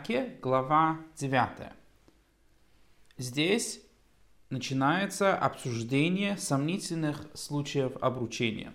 Исааке, глава 9. Здесь начинается обсуждение сомнительных случаев обручения.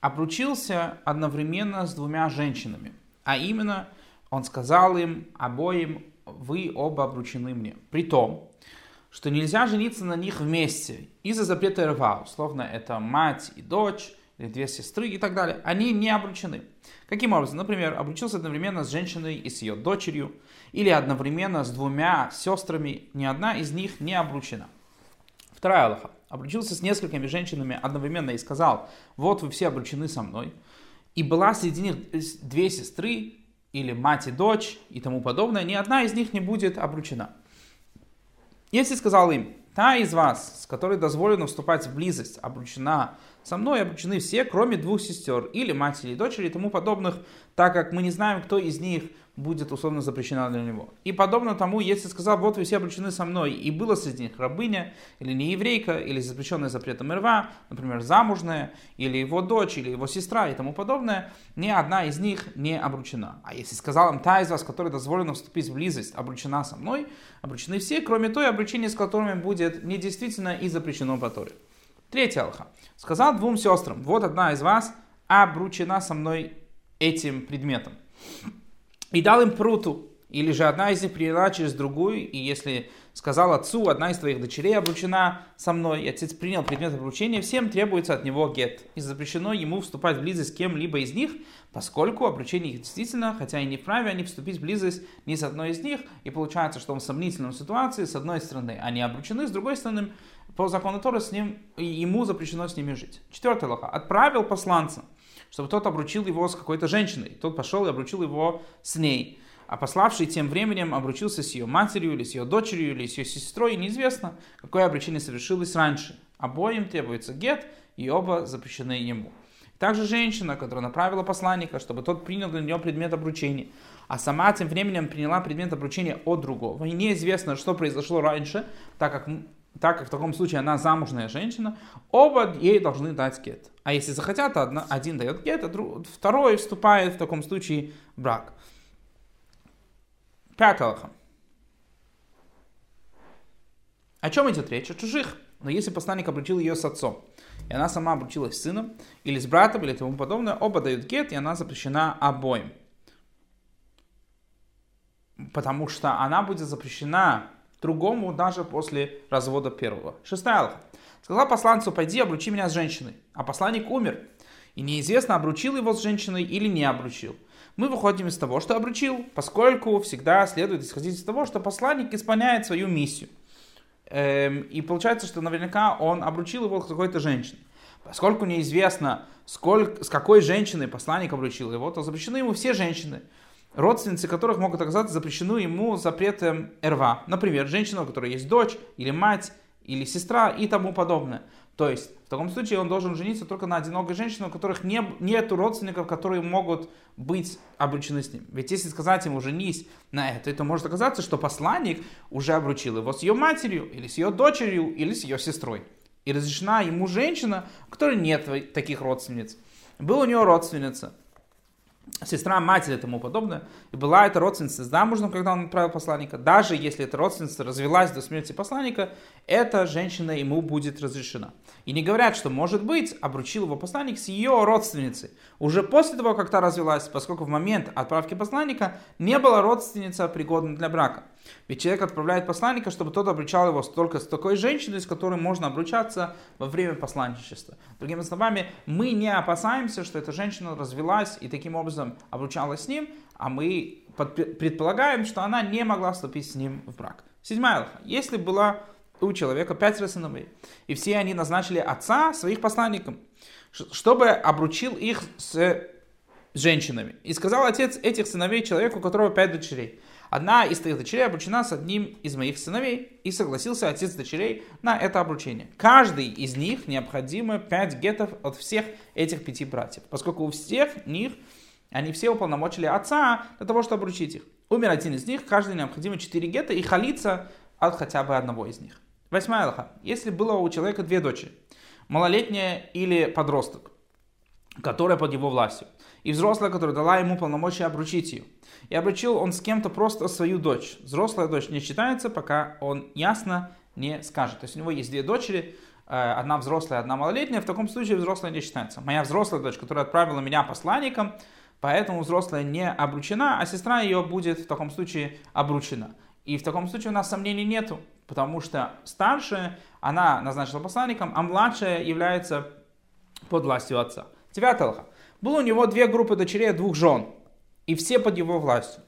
Обручился одновременно с двумя женщинами, а именно он сказал им обоим, вы оба обручены мне. При том, что нельзя жениться на них вместе из-за запрета РВА. Условно, это мать и дочь, или две сестры и так далее. Они не обручены. Каким образом? Например, обручился одновременно с женщиной и с ее дочерью, или одновременно с двумя сестрами, ни одна из них не обручена. Вторая Аллаха. Обручился с несколькими женщинами одновременно и сказал, вот вы все обручены со мной. И была среди них две сестры, или мать и дочь, и тому подобное, ни одна из них не будет обручена. Если сказал им, та из вас, с которой дозволено вступать в близость, обручена со мной, обручены все, кроме двух сестер, или матери, дочери, и тому подобных, так как мы не знаем, кто из них будет условно запрещена для него. И подобно тому, если сказал, вот вы все обручены со мной, и было среди них рабыня, или не еврейка, или запрещенная запретом рва, например, замужная, или его дочь, или его сестра, и тому подобное, ни одна из них не обручена. А если сказал им, та из вас, которой дозволено вступить в близость, обручена со мной, обручены все, кроме той обручения, с которыми будет недействительно и запрещено по Торе. Третья алха. Сказал двум сестрам, вот одна из вас обручена со мной этим предметом и дал им пруту. Или же одна из них приняла через другую, и если сказал отцу, одна из твоих дочерей обручена со мной, и отец принял предмет обручения, всем требуется от него гет. И запрещено ему вступать в близость с кем-либо из них, поскольку обручение их действительно, хотя и не вправе, они вступить в близость ни с одной из них, и получается, что он в сомнительной ситуации, с одной стороны, они обручены, с другой стороны, по закону Тора с ним, ему запрещено с ними жить. Четвертое лоха. Отправил посланца чтобы тот обручил его с какой-то женщиной. Тот пошел и обручил его с ней. А пославший тем временем обручился с ее матерью, или с ее дочерью, или с ее сестрой, неизвестно, какое обручение совершилось раньше. Обоим требуется гет, и оба запрещены ему. Также женщина, которая направила посланника, чтобы тот принял для нее предмет обручения, а сама тем временем приняла предмет обручения от другого. И неизвестно, что произошло раньше, так как так как в таком случае она замужная женщина, оба ей должны дать гет. А если захотят, одна, один дает гет, а друг, второй вступает в таком случае брак. Пятый алха. О чем идет речь? О чужих. Но если посланник обручил ее с отцом, и она сама обручилась с сыном, или с братом, или тому подобное, оба дают гет, и она запрещена обоим. Потому что она будет запрещена другому даже после развода первого. Шестая алха. Сказал посланцу, пойди обручи меня с женщиной. А посланник умер. И неизвестно, обручил его с женщиной или не обручил. Мы выходим из того, что обручил, поскольку всегда следует исходить из того, что посланник исполняет свою миссию. Эм, и получается, что наверняка он обручил его с какой-то женщиной. Поскольку неизвестно, сколько, с какой женщиной посланник обручил его, то запрещены ему все женщины родственницы которых могут оказаться запрещены ему запретом РВА. Например, женщина, у которой есть дочь, или мать, или сестра и тому подобное. То есть, в таком случае он должен жениться только на одинокой женщине, у которых не, нет родственников, которые могут быть обручены с ним. Ведь если сказать ему «женись на это», то может оказаться, что посланник уже обручил его с ее матерью, или с ее дочерью, или с ее сестрой. И разрешена ему женщина, у которой нет таких родственниц. Была у нее родственница, сестра, матери и тому подобное. И была эта родственница замужем, когда он отправил посланника. Даже если эта родственница развелась до смерти посланника, эта женщина ему будет разрешена. И не говорят, что, может быть, обручил его посланник с ее родственницей. Уже после того, как та развелась, поскольку в момент отправки посланника не была родственница пригодна для брака. Ведь человек отправляет посланника, чтобы тот обручал его только с такой женщиной, с которой можно обручаться во время посланничества. Другими словами, мы не опасаемся, что эта женщина развелась и таким образом обручалась с ним, а мы предполагаем, что она не могла вступить с ним в брак. Седьмая алха. Если была у человека пятеро сыновей, и все они назначили отца своих посланником, чтобы обручил их с женщинами. И сказал отец этих сыновей человеку, у которого пять дочерей. Одна из твоих дочерей обручена с одним из моих сыновей, и согласился отец дочерей на это обручение. Каждый из них необходимо пять гетов от всех этих пяти братьев, поскольку у всех них они все уполномочили отца для того, чтобы обручить их. Умер один из них, каждый необходимо четыре гета и халиться от хотя бы одного из них. Восьмая лоха. Если было у человека две дочери, малолетняя или подросток, которая под его властью, и взрослая, которая дала ему полномочия обручить ее. И обручил он с кем-то просто свою дочь. Взрослая дочь не считается, пока он ясно не скажет. То есть у него есть две дочери, э, одна взрослая, одна малолетняя. В таком случае взрослая не считается. Моя взрослая дочь, которая отправила меня посланником, поэтому взрослая не обручена, а сестра ее будет в таком случае обручена. И в таком случае у нас сомнений нету, потому что старшая, она назначила посланником, а младшая является под властью отца. Девятый лоха. Было у него две группы дочерей двух жен, и все под его властью.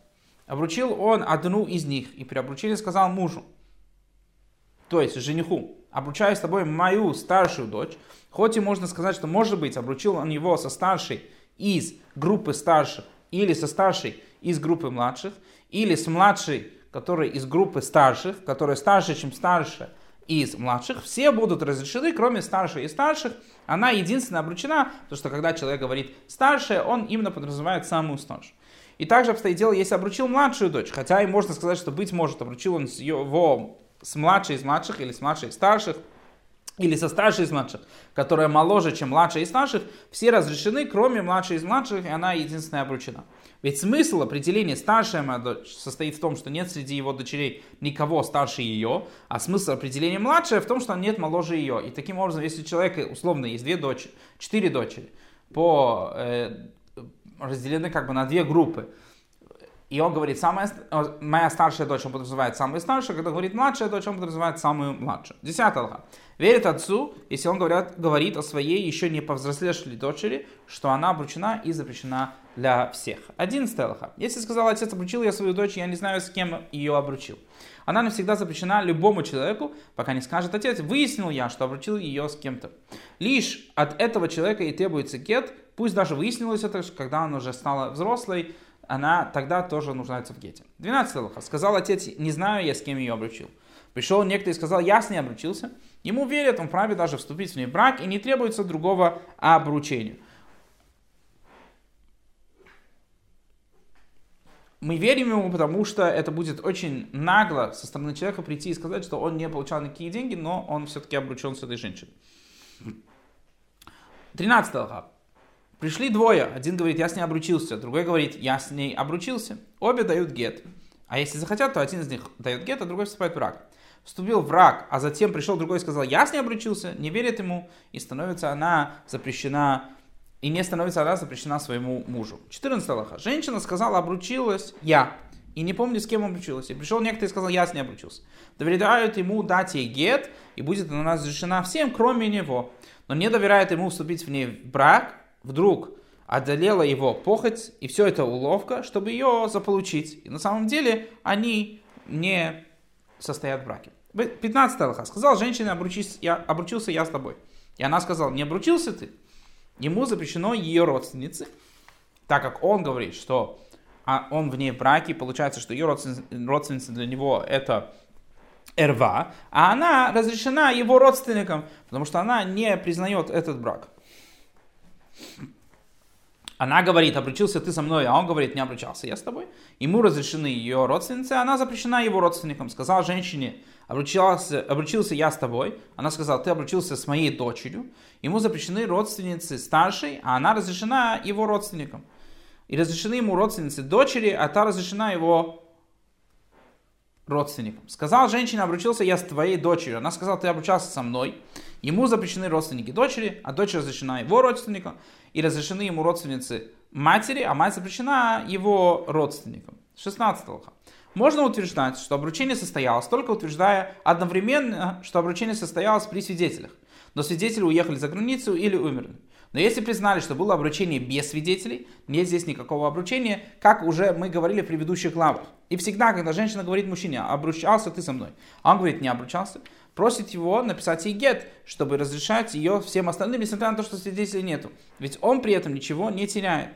Обручил он одну из них, и при обручении сказал мужу, то есть жениху, обручаю с тобой мою старшую дочь, хоть и можно сказать, что может быть обручил он его со старшей из группы старших, или со старшей из группы младших, или с младшей, которая из группы старших, которая старше, чем старшая из младших, все будут разрешены, кроме старшей и старших. Она единственная обручена, потому что когда человек говорит старшая, он именно подразумевает самую старшую. И также обстоит дело, если обручил младшую дочь, хотя и можно сказать, что быть может, обручил он его с младшей из младших или с младшей из старших, или со старшей из младших, которая моложе, чем младшая из старших, все разрешены, кроме младшей из младших, и она единственная обручена. Ведь смысл определения старшая моя дочь состоит в том, что нет среди его дочерей никого старше ее, а смысл определения младшая в том, что нет моложе ее. И таким образом, если у человека условно есть две дочери, четыре дочери, по, э, разделены как бы на две группы, и он говорит, самая, моя старшая дочь, он подразумевает самую старшую, когда говорит младшая дочь, он подразумевает самую младшую. Десятый лоха. Верит отцу, если он говорят, говорит о своей еще не повзрослевшей дочери, что она обручена и запрещена для всех. Одиннадцатый лоха. Если сказал отец, обручил я свою дочь, я не знаю, с кем ее обручил. Она навсегда запрещена любому человеку, пока не скажет отец, выяснил я, что обручил ее с кем-то. Лишь от этого человека и требуется гет, пусть даже выяснилось это, когда она уже стала взрослой, она тогда тоже нуждается в гете. 12 лоха. Сказал отец, не знаю я, с кем ее обручил. Пришел некто и сказал, я с ней обручился. Ему верят, он вправе даже вступить в ней брак, и не требуется другого обручения. Мы верим ему, потому что это будет очень нагло со стороны человека прийти и сказать, что он не получал никакие деньги, но он все-таки обручен с этой женщиной. 13 лоха. Пришли двое. Один говорит, я с ней обручился. Другой говорит, я с ней обручился. Обе дают гет. А если захотят, то один из них дает гет, а другой вступает в брак. Вступил в брак, а затем пришел другой и сказал, я с ней обручился, не верит ему, и становится она запрещена, и не становится она запрещена своему мужу. 14 Аллаха. Женщина сказала, обручилась я, и не помню, с кем обручилась. И пришел некто и сказал, я с ней обручился. Доверяют ему дать ей гет, и будет она разрешена всем, кроме него. Но не доверяет ему вступить в ней в брак, вдруг одолела его похоть, и все это уловка, чтобы ее заполучить. И на самом деле они не состоят в браке. 15 Аллаха. Сказал женщине, обручись, я, обручился я с тобой. И она сказала, не обручился ты? Ему запрещено ее родственницы, так как он говорит, что а он в ней в браке, получается, что ее родственница для него это эрва, а она разрешена его родственникам, потому что она не признает этот брак. Она говорит, обручился ты со мной, а он говорит, не обручался я с тобой. Ему разрешены ее родственницы, она запрещена его родственникам. Сказал женщине, обручился, обручился я с тобой. Она сказала, ты обручился с моей дочерью. Ему запрещены родственницы старшей, а она разрешена его родственникам. И разрешены ему родственницы дочери, а та разрешена его родственникам. Сказал женщина, обручился я с твоей дочерью. Она сказала, ты обручался со мной. Ему запрещены родственники дочери, а дочь разрешена его родственникам. И разрешены ему родственницы матери, а мать запрещена его родственникам. 16 лоха. Можно утверждать, что обручение состоялось, только утверждая одновременно, что обручение состоялось при свидетелях. Но свидетели уехали за границу или умерли. Но если признали, что было обручение без свидетелей, нет здесь никакого обручения, как уже мы говорили в предыдущих главах. И всегда, когда женщина говорит мужчине, обручался ты со мной, а он говорит, не обручался, просит его написать ей гет, чтобы разрешать ее всем остальным, несмотря на то, что свидетелей нету. Ведь он при этом ничего не теряет.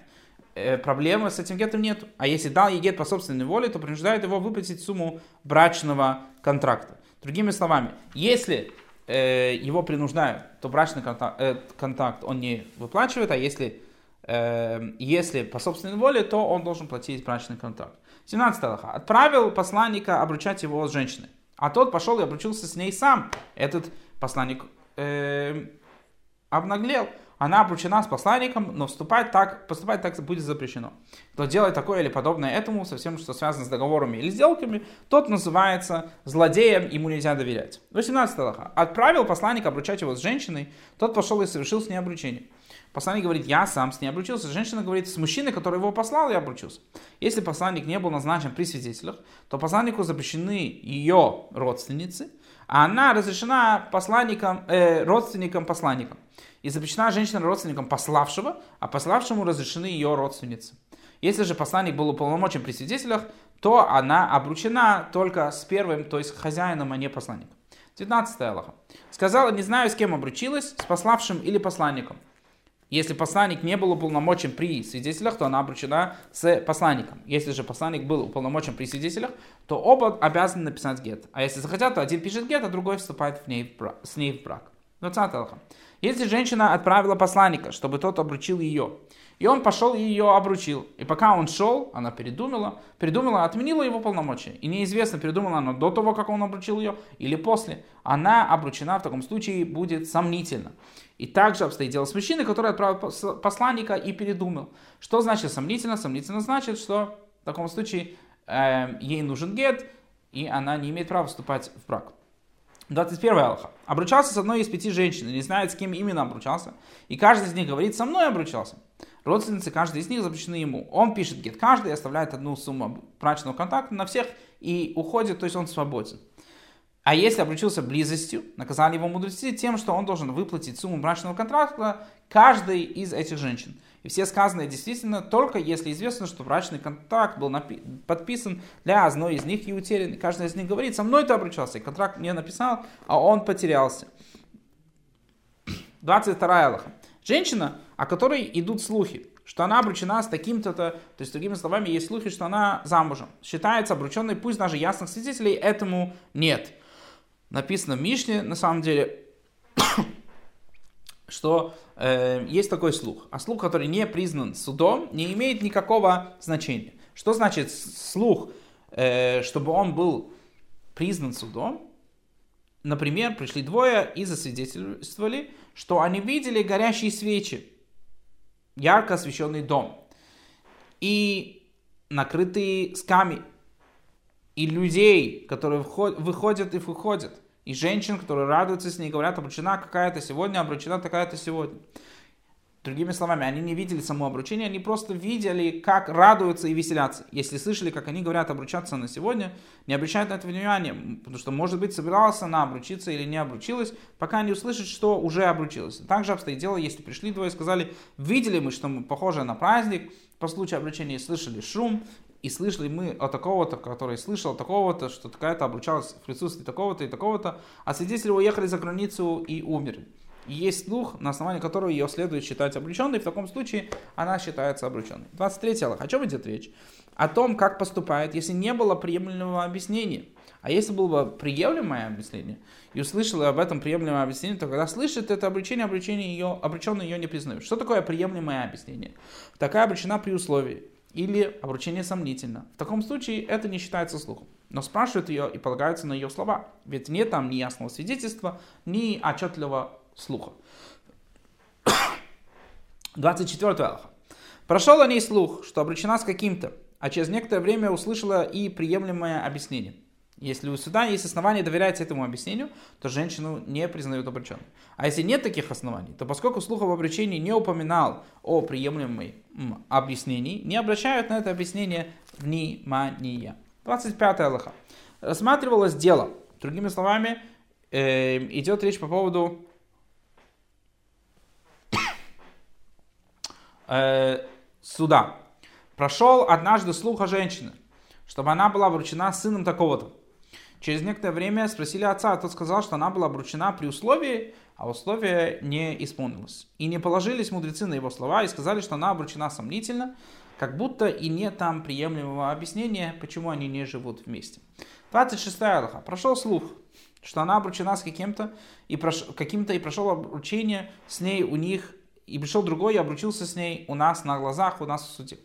Э, проблемы с этим гетом нету. А если дал ей гет по собственной воле, то принуждает его выплатить сумму брачного контракта. Другими словами, если э, его принуждают, то брачный контакт, э, контакт он не выплачивает, а если, э, если по собственной воле, то он должен платить брачный контракт. 17 Аллаха. Отправил посланника обручать его с женщиной. А тот пошел и обручился с ней сам. Этот посланник э, обнаглел. Она обручена с посланником, но вступать так, поступать так будет запрещено. Кто делает такое или подобное этому, со всем, что связано с договорами или сделками, тот называется злодеем, ему нельзя доверять. 18 лоха. Отправил посланника обручать его с женщиной, тот пошел и совершил с ней обручение. Посланник говорит, я сам с ней обручился. Женщина говорит, с мужчиной, который его послал, я обручился. Если посланник не был назначен при свидетелях, то посланнику запрещены ее родственницы, а она разрешена посланникам, э, родственникам посланникам. И запрещена женщина родственникам пославшего, а пославшему разрешены ее родственницы. Если же посланник был уполномочен при свидетелях, то она обручена только с первым, то есть хозяином, а не посланником. 19 Аллаха. Сказала, не знаю, с кем обручилась, с пославшим или посланником. Если посланник не был уполномочен при свидетелях, то она обручена с посланником. Если же посланник был уполномочен при свидетелях, то оба обязаны написать гет. А если захотят, то один пишет гет, а другой вступает в ней с ней в брак. 20 Аллаха. Если женщина отправила посланника, чтобы тот обручил ее, и он пошел и ее обручил. И пока он шел, она передумала, передумала, отменила его полномочия. И неизвестно, передумала она до того, как он обручил ее, или после. Она обручена в таком случае будет сомнительно. И также обстоит дело с мужчиной, который отправил посланника и передумал. Что значит сомнительно? Сомнительно значит, что в таком случае э, ей нужен гет, и она не имеет права вступать в брак. 21 Аллаха. Обручался с одной из пяти женщин, не знает, с кем именно обручался. И каждый из них говорит, со мной обручался. Родственницы, каждый из них запрещены ему. Он пишет гет каждый, оставляет одну сумму брачного контакта на всех и уходит, то есть он свободен. А если обручился близостью, наказали его мудрецы тем, что он должен выплатить сумму брачного контракта каждой из этих женщин. И все сказанное действительно только если известно, что брачный контракт был подписан для одной из них и утерян. И каждый из них говорит, со мной ты обручался, и контракт мне написал, а он потерялся. 22 Аллаха. Женщина, о которой идут слухи, что она обручена с таким-то, то есть, другими словами, есть слухи, что она замужем. Считается обрученной, пусть даже ясных свидетелей этому нет написано в Мишне, на самом деле, что э, есть такой слух. А слух, который не признан судом, не имеет никакого значения. Что значит слух, э, чтобы он был признан судом? Например, пришли двое и засвидетельствовали, что они видели горящие свечи, ярко освещенный дом и накрытые сками, и людей, которые выходят и выходят и женщин, которые радуются с ней, говорят, обручена какая-то сегодня, обручена такая-то сегодня. Другими словами, они не видели само обручение, они просто видели, как радуются и веселятся. Если слышали, как они говорят обручаться на сегодня, не обращают на это внимания, потому что, может быть, собиралась она обручиться или не обручилась, пока не услышат, что уже обручилась. Также обстоит дело, если пришли двое и сказали, видели мы, что мы похожи на праздник, по случаю обручения слышали шум, и слышали мы о такого-то, который слышал такого-то, что такая-то обручалась в присутствии такого-то и такого-то, а свидетели уехали за границу и умерли. И есть слух, на основании которого ее следует считать обреченной, в таком случае она считается обреченной. 23 Аллах. О чем идет речь? О том, как поступает, если не было приемлемого объяснения. А если было бы приемлемое объяснение, и услышала об этом приемлемое объяснение, то когда слышит это обречение, обречение ее, обреченный ее не признают. Что такое приемлемое объяснение? Такая обречена при условии, или обручение сомнительно. В таком случае это не считается слухом. Но спрашивают ее и полагаются на ее слова. Ведь нет там ни ясного свидетельства, ни отчетливого слуха. 24 Аллаха. Прошел о ней слух, что обречена с каким-то, а через некоторое время услышала и приемлемое объяснение. Если у суда есть основания доверять этому объяснению, то женщину не признают обреченной. А если нет таких оснований, то поскольку слух об обречении не упоминал о приемлемой объяснении, не обращают на это объяснение внимания. 25 Аллаха. Рассматривалось дело. Другими словами, э, идет речь по поводу э, суда. Прошел однажды слух о женщине, чтобы она была обручена сыном такого-то. Через некоторое время спросили отца, а тот сказал, что она была обручена при условии, а условие не исполнилось. И не положились мудрецы на его слова и сказали, что она обручена сомнительно, как будто и нет там приемлемого объяснения, почему они не живут вместе. 26 Аллаха. Прошел слух, что она обручена с каким-то и, прош... каким-то и прошел обручение с ней у них, и пришел другой и обручился с ней у нас на глазах, у нас в суде.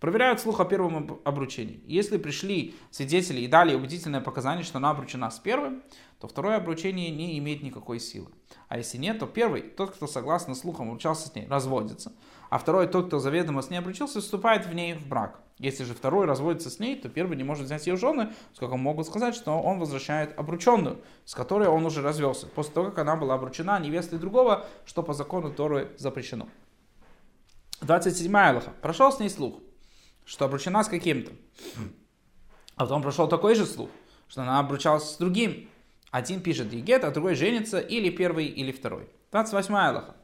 Проверяют слух о первом обручении. Если пришли свидетели и дали убедительное показание, что она обручена с первым, то второе обручение не имеет никакой силы. А если нет, то первый, тот, кто согласно слухам обручался с ней, разводится. А второй, тот, кто заведомо с ней обручился, вступает в ней в брак. Если же второй разводится с ней, то первый не может взять ее жены, сколько могут сказать, что он возвращает обрученную, с которой он уже развелся, после того, как она была обручена невестой другого, что по закону Торы запрещено. 27 Аллаха. Прошел с ней слух, что обручена с каким-то. А потом прошел такой же слух, что она обручалась с другим. Один пишет егет, а другой женится, или первый, или второй. 28 Аллаха.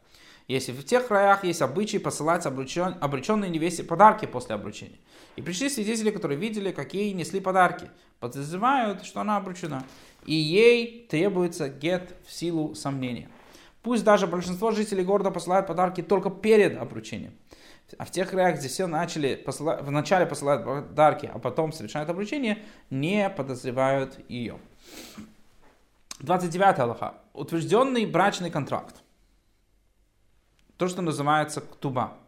Если в тех краях есть обычай посылать обручен, обрученной невесте подарки после обручения. И пришли свидетели, которые видели, какие несли подарки. Подозревают, что она обручена. И ей требуется гет в силу сомнения. Пусть даже большинство жителей города посылают подарки только перед обручением. А в тех краях, где все начали посылать, вначале посылают подарки, а потом совершают обручение, не подозревают ее. 29 Аллаха. Утвержденный брачный контракт. То, что называется ктуба.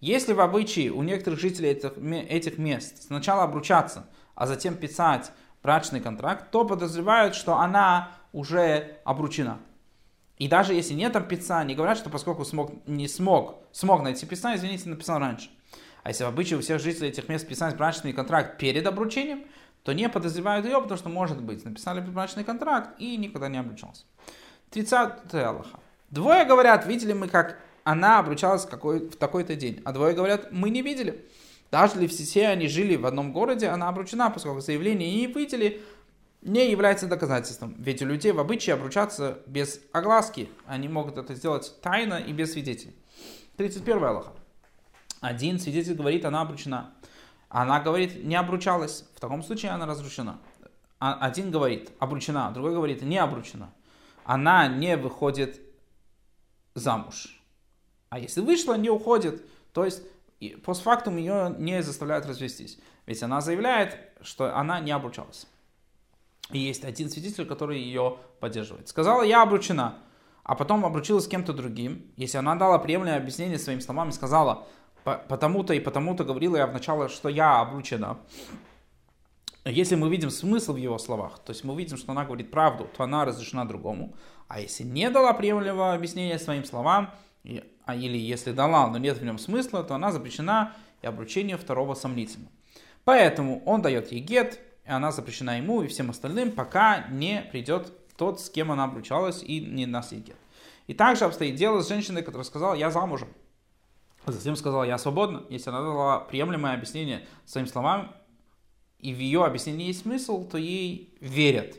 Если в обычае у некоторых жителей этих, этих мест сначала обручаться, а затем писать брачный контракт, то подозревают, что она уже обручена. И даже если нет там пицца, они говорят, что поскольку смог, не смог, смог найти пицца, извините, написал раньше. А если в обычае у всех жителей этих мест писать брачный контракт перед обручением, то не подозревают ее, потому что, может быть, написали брачный контракт и никогда не обручался. 30 Аллаха. Двое говорят, видели мы, как она обручалась какой, в такой-то день, а двое говорят, мы не видели. Даже если все они жили в одном городе, она обручена, поскольку заявление не видели, не является доказательством. Ведь у людей в обычае обручаться без огласки. Они могут это сделать тайно и без свидетелей. 31 Аллаха. Один свидетель говорит, она обручена. Она говорит, не обручалась. В таком случае она разрушена. А один говорит, обручена. Другой говорит, не обручена. Она не выходит замуж. А если вышла, не уходит. То есть постфактум ее не заставляют развестись. Ведь она заявляет, что она не обручалась. И есть один свидетель, который ее поддерживает. Сказала, я обручена, а потом обручилась с кем-то другим. Если она дала приемлемое объяснение своими словами, сказала, потому-то и потому-то говорила я вначале, что я обручена. Если мы видим смысл в его словах, то есть мы видим, что она говорит правду, то она разрешена другому. А если не дала приемлемого объяснения своим словам, а или если дала, но нет в нем смысла, то она запрещена и обручение второго сомнительно. Поэтому он дает ей гет, и она запрещена ему и всем остальным, пока не придет тот, с кем она обручалась, и не гет. И также обстоит дело с женщиной, которая сказала, я замужем. Затем сказала, я свободна. Если она дала приемлемое объяснение своим словам, и в ее объяснении есть смысл, то ей верят.